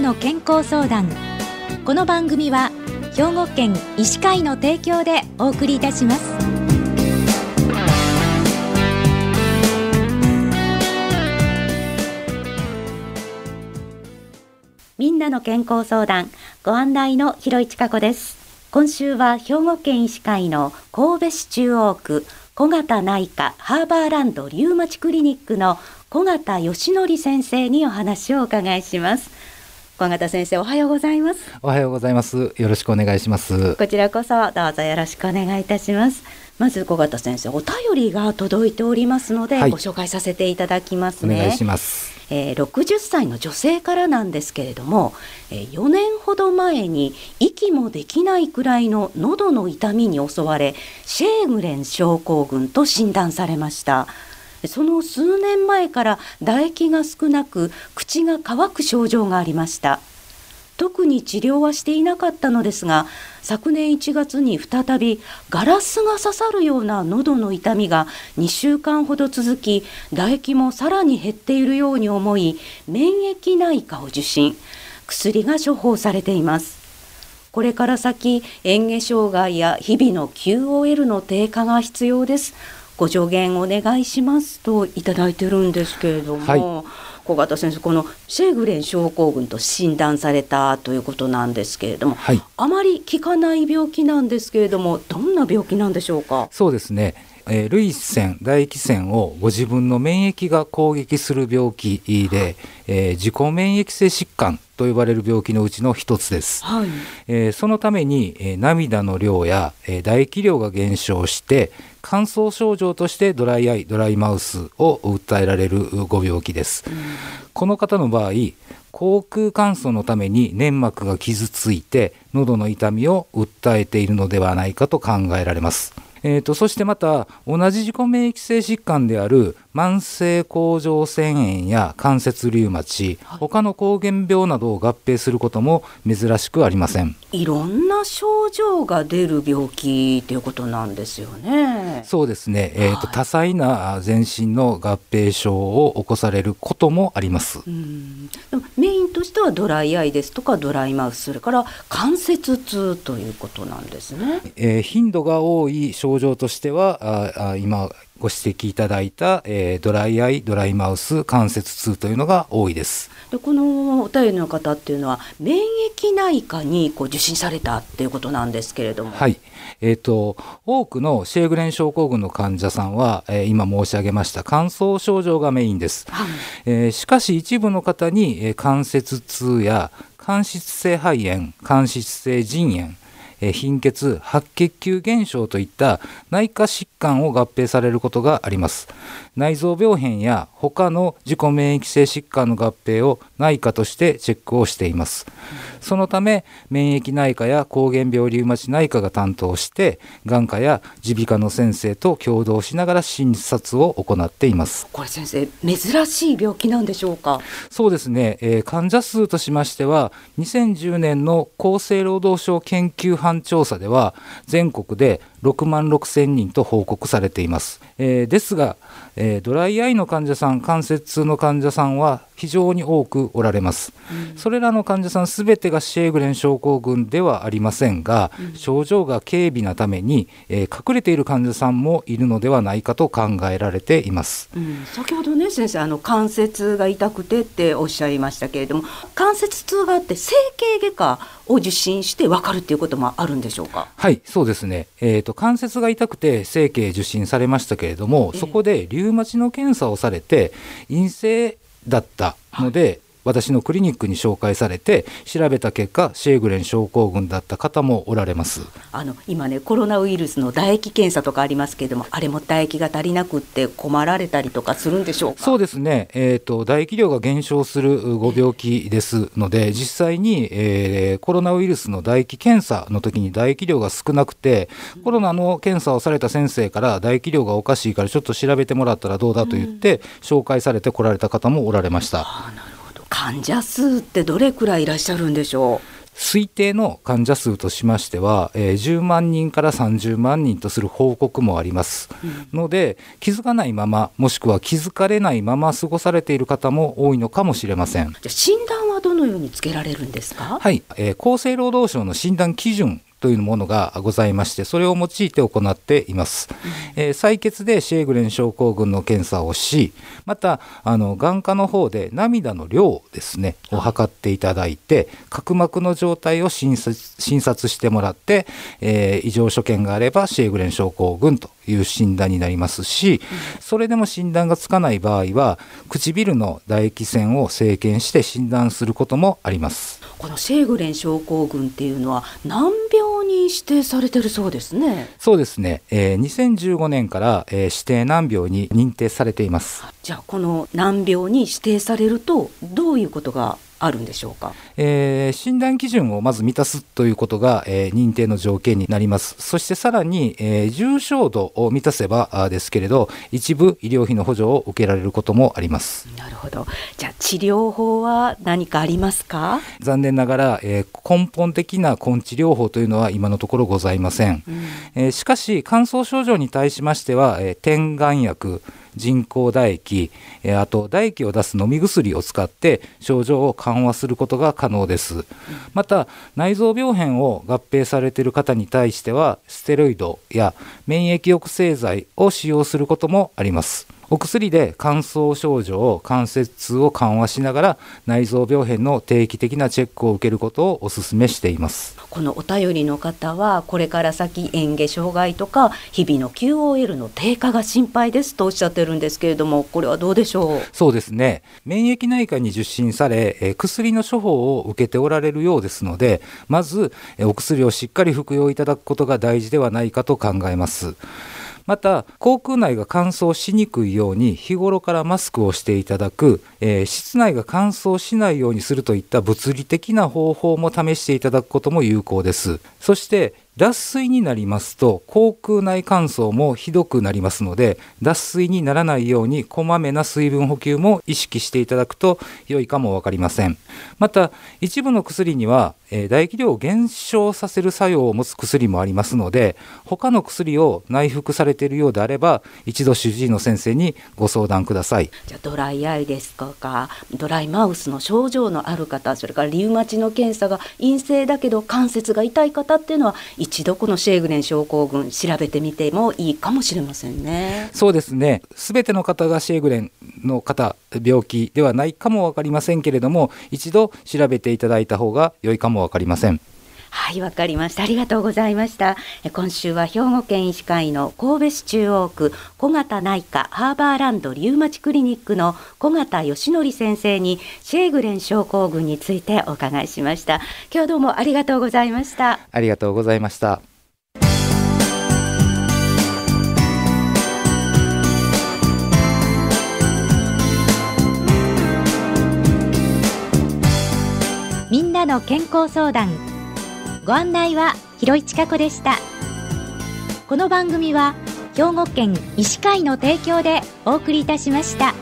の健康相談。この番組は兵庫県医師会の提供でお送りいたします。みんなの健康相談ご案内の広市加子です。今週は兵庫県医師会の神戸市中央区小型内科ハーバーランドリウマチクリニックの小型義則先生にお話をお伺いします。小型先生おはようございます。おはようございます。よろしくお願いします。こちらこそどうぞよろしくお願いいたします。まず小型先生お便りが届いておりますので、はい、ご紹介させていただきますね。お願いします。えー、60歳の女性からなんですけれども、えー、4年ほど前に息もできないくらいの喉の痛みに襲われシェーグレン症候群と診断されましたその数年前から唾液が少なく口が乾く症状がありました。特に治療はしていなかったのですが昨年1月に再びガラスが刺さるような喉の痛みが2週間ほど続き唾液もさらに減っているように思い免疫内科を受診。薬が処方されています。これから先嚥下障害や日々の QOL の低下が必要です。ご助言お願いしますといただいてるんですけれども、はい。小型先生このシェーグレン症候群と診断されたということなんですけれども、はい、あまり聞かない病気なんですけれどもどんな病気なんでしょうか？そうですねえー、類腺唾液腺をご自分の免疫が攻撃する病気で、えー、自己免疫性疾患と呼ばれる病気のうちの一つです、はい、えー、そのために、えー、涙の量や、えー、唾液量が減少して乾燥症状としてドライアイドライマウスを訴えられるご病気です、うん、この方の場合口腔乾燥のために粘膜が傷ついて喉の痛みを訴えているのではないかと考えられますえーと、そしてまた同じ自己免疫性疾患である慢性甲状腺炎や関節リウマチ、はい、他の膠原病などを合併することも珍しくありません。いろんな症状が出る病気ということなんですよね。そうですね、えーと、はい、多彩な全身の合併症を起こされることもあります。うん。メインとしてはドライアイですとかドライマウスそれから関節痛ということなんですね、えー、頻度が多い症状としてはああ今ご指摘いただいた、えー、ドライアイドライマウス関節痛というのが多いです。でこのお便りの方っていうのは免疫内科にこう受診されたっていうことなんですけれども。はい。えーと、多くのシェーグレン症候群の患者さんは、えー、今申し上げました乾燥症状がメインです、はい、えー、しかし一部の方に、えー、関節痛や間質性肺炎間質性腎炎え貧血白血球減少といった内科疾患を合併されることがあります。内臓病変や他の自己免疫性疾患の合併を内科としてチェックをしています。そのため免疫内科や膠原病リウマチ内科が担当して眼科や耳鼻科の先生と共同しながら診察を行っています。これ先生珍しい病気なんでしょうか？そうですね、えー、患者数としましては2010年の厚生労働省研究半調査では全国で6万6千人と報告されています。えー、ですが、えー、ドライアイの患者さん関節痛の患者さんは非常に多くおられます、うん、それらの患者さんすべてがシェーグレン症候群ではありませんが、うん、症状が軽微なために、えー、隠れている患者さんもいるのではないかと考えられています、うん、先ほどね先生あの関節が痛くてっておっしゃいましたけれども関節痛があって整形外科を受診して分かるっていうこともあるんでしょうか？はいそうですね、えーと、関節が痛くて整形受診されましたけれども、そこでリウマチの検査をされて陰性だったので、はい私のクリニックに紹介されて調べた結果シェーグレン症候群だった方もおられます。あの今ねコロナウイルスの唾液検査とかありますけれどもあれも唾液が足りなくって困られたりとかするんでしょうか？そうですね、えーと、唾液量が減少するご病気ですので実際に、えー、コロナウイルスの唾液検査の時に唾液量が少なくてコロナの検査をされた先生から唾液量がおかしいからちょっと調べてもらったらどうだと言って、紹介されてこられた方もおられました。患者数ってどれくらいいらっしゃるんでしょう？推定の患者数としましては、えー、10万人から30万人とする報告もあります、うん、ので気づかないままもしくは気づかれないまま過ごされている方も多いのかもしれません。じゃ診断はどのようにつけられるんですか？はい、えー、厚生労働省の診断基準というものがございましてそれを用いて行っています、うん、えー、採血でシェーグレン症候群の検査をしまたあの眼科の方で涙の量ですねを測っていただいて角膜の状態を診察診察してもらって、えー、異常所見があればシェーグレン症候群という診断になりますし、それでも診断がつかない場合は唇の唾液腺を生検して診断することもありますこのシェーグレン症候群っていうのは難病に指定されてるそうですね。そうですね。えー、2015年から、えー、指定難病に認定されています。じゃあこの難病に指定されるとどういうことがあるんでしょうか、えー、診断基準をまず満たすということが、えー、認定の条件になります。そしてさらに、えー、重症度を満たせばあですけれど一部医療費の補助を受けられることもあります。なるほど。じゃあ治療法は何かありますか？残念ながら、えー、根本的な根治療法というのは今のところございません、うん、えー、しかし乾燥症状に対しましては、えー、点眼薬人工唾液、えあと唾液を出す飲み薬を使って症状を緩和することが可能です。また内臓病変を合併されている方に対してはステロイドや免疫抑制剤を使用することもあります。お薬で乾燥症状関節痛を緩和しながら内臓病変の定期的なチェックを受けることをお勧めしていますこのお便りの方はこれから先嚥下障害とか日々の QOL の低下が心配ですとおっしゃってるんですけれどもこれはどうでしょう？そうですね。免疫内科に受診され薬の処方を受けておられるようですのでまずお薬をしっかり服用いただくことが大事ではないかと考えます。また口腔内が乾燥しにくいように日頃からマスクをしていただく、えー、室内が乾燥しないようにするといった物理的な方法も試していただくことも有効です。そして脱水になりますと口腔内乾燥もひどくなりますので脱水にならないようにこまめな水分補給も意識していただくと良いかも分かりません。また一部の薬には、えー、唾液量を減少させる作用を持つ薬もありますので他の薬を内服されているようであれば一度主治医の先生にご相談ください。じゃドライアイですとかドライマウスの症状のある方それからリウマチの検査が陰性だけど関節が痛い方っていうのは一度このシェーグレン症候群調べてみてもいいかもしれませんね。そうですね。すべての方がシェーグレンの方病気ではないかもわかりませんけれども、一度調べていただいた方が良いかもわかりません。はい、わかりました。ありがとうございました。今週は兵庫県医師会の神戸市中央区小型内科ハーバーランドリウマチクリニックの小型義則先生にシェーグレン症候群についてお伺いしました。今日どうもありがとうございました。ありがとうございました。みんなの健康相談ご案内は広市加子でしたこの番組は兵庫県医師会の提供でお送りいたしました。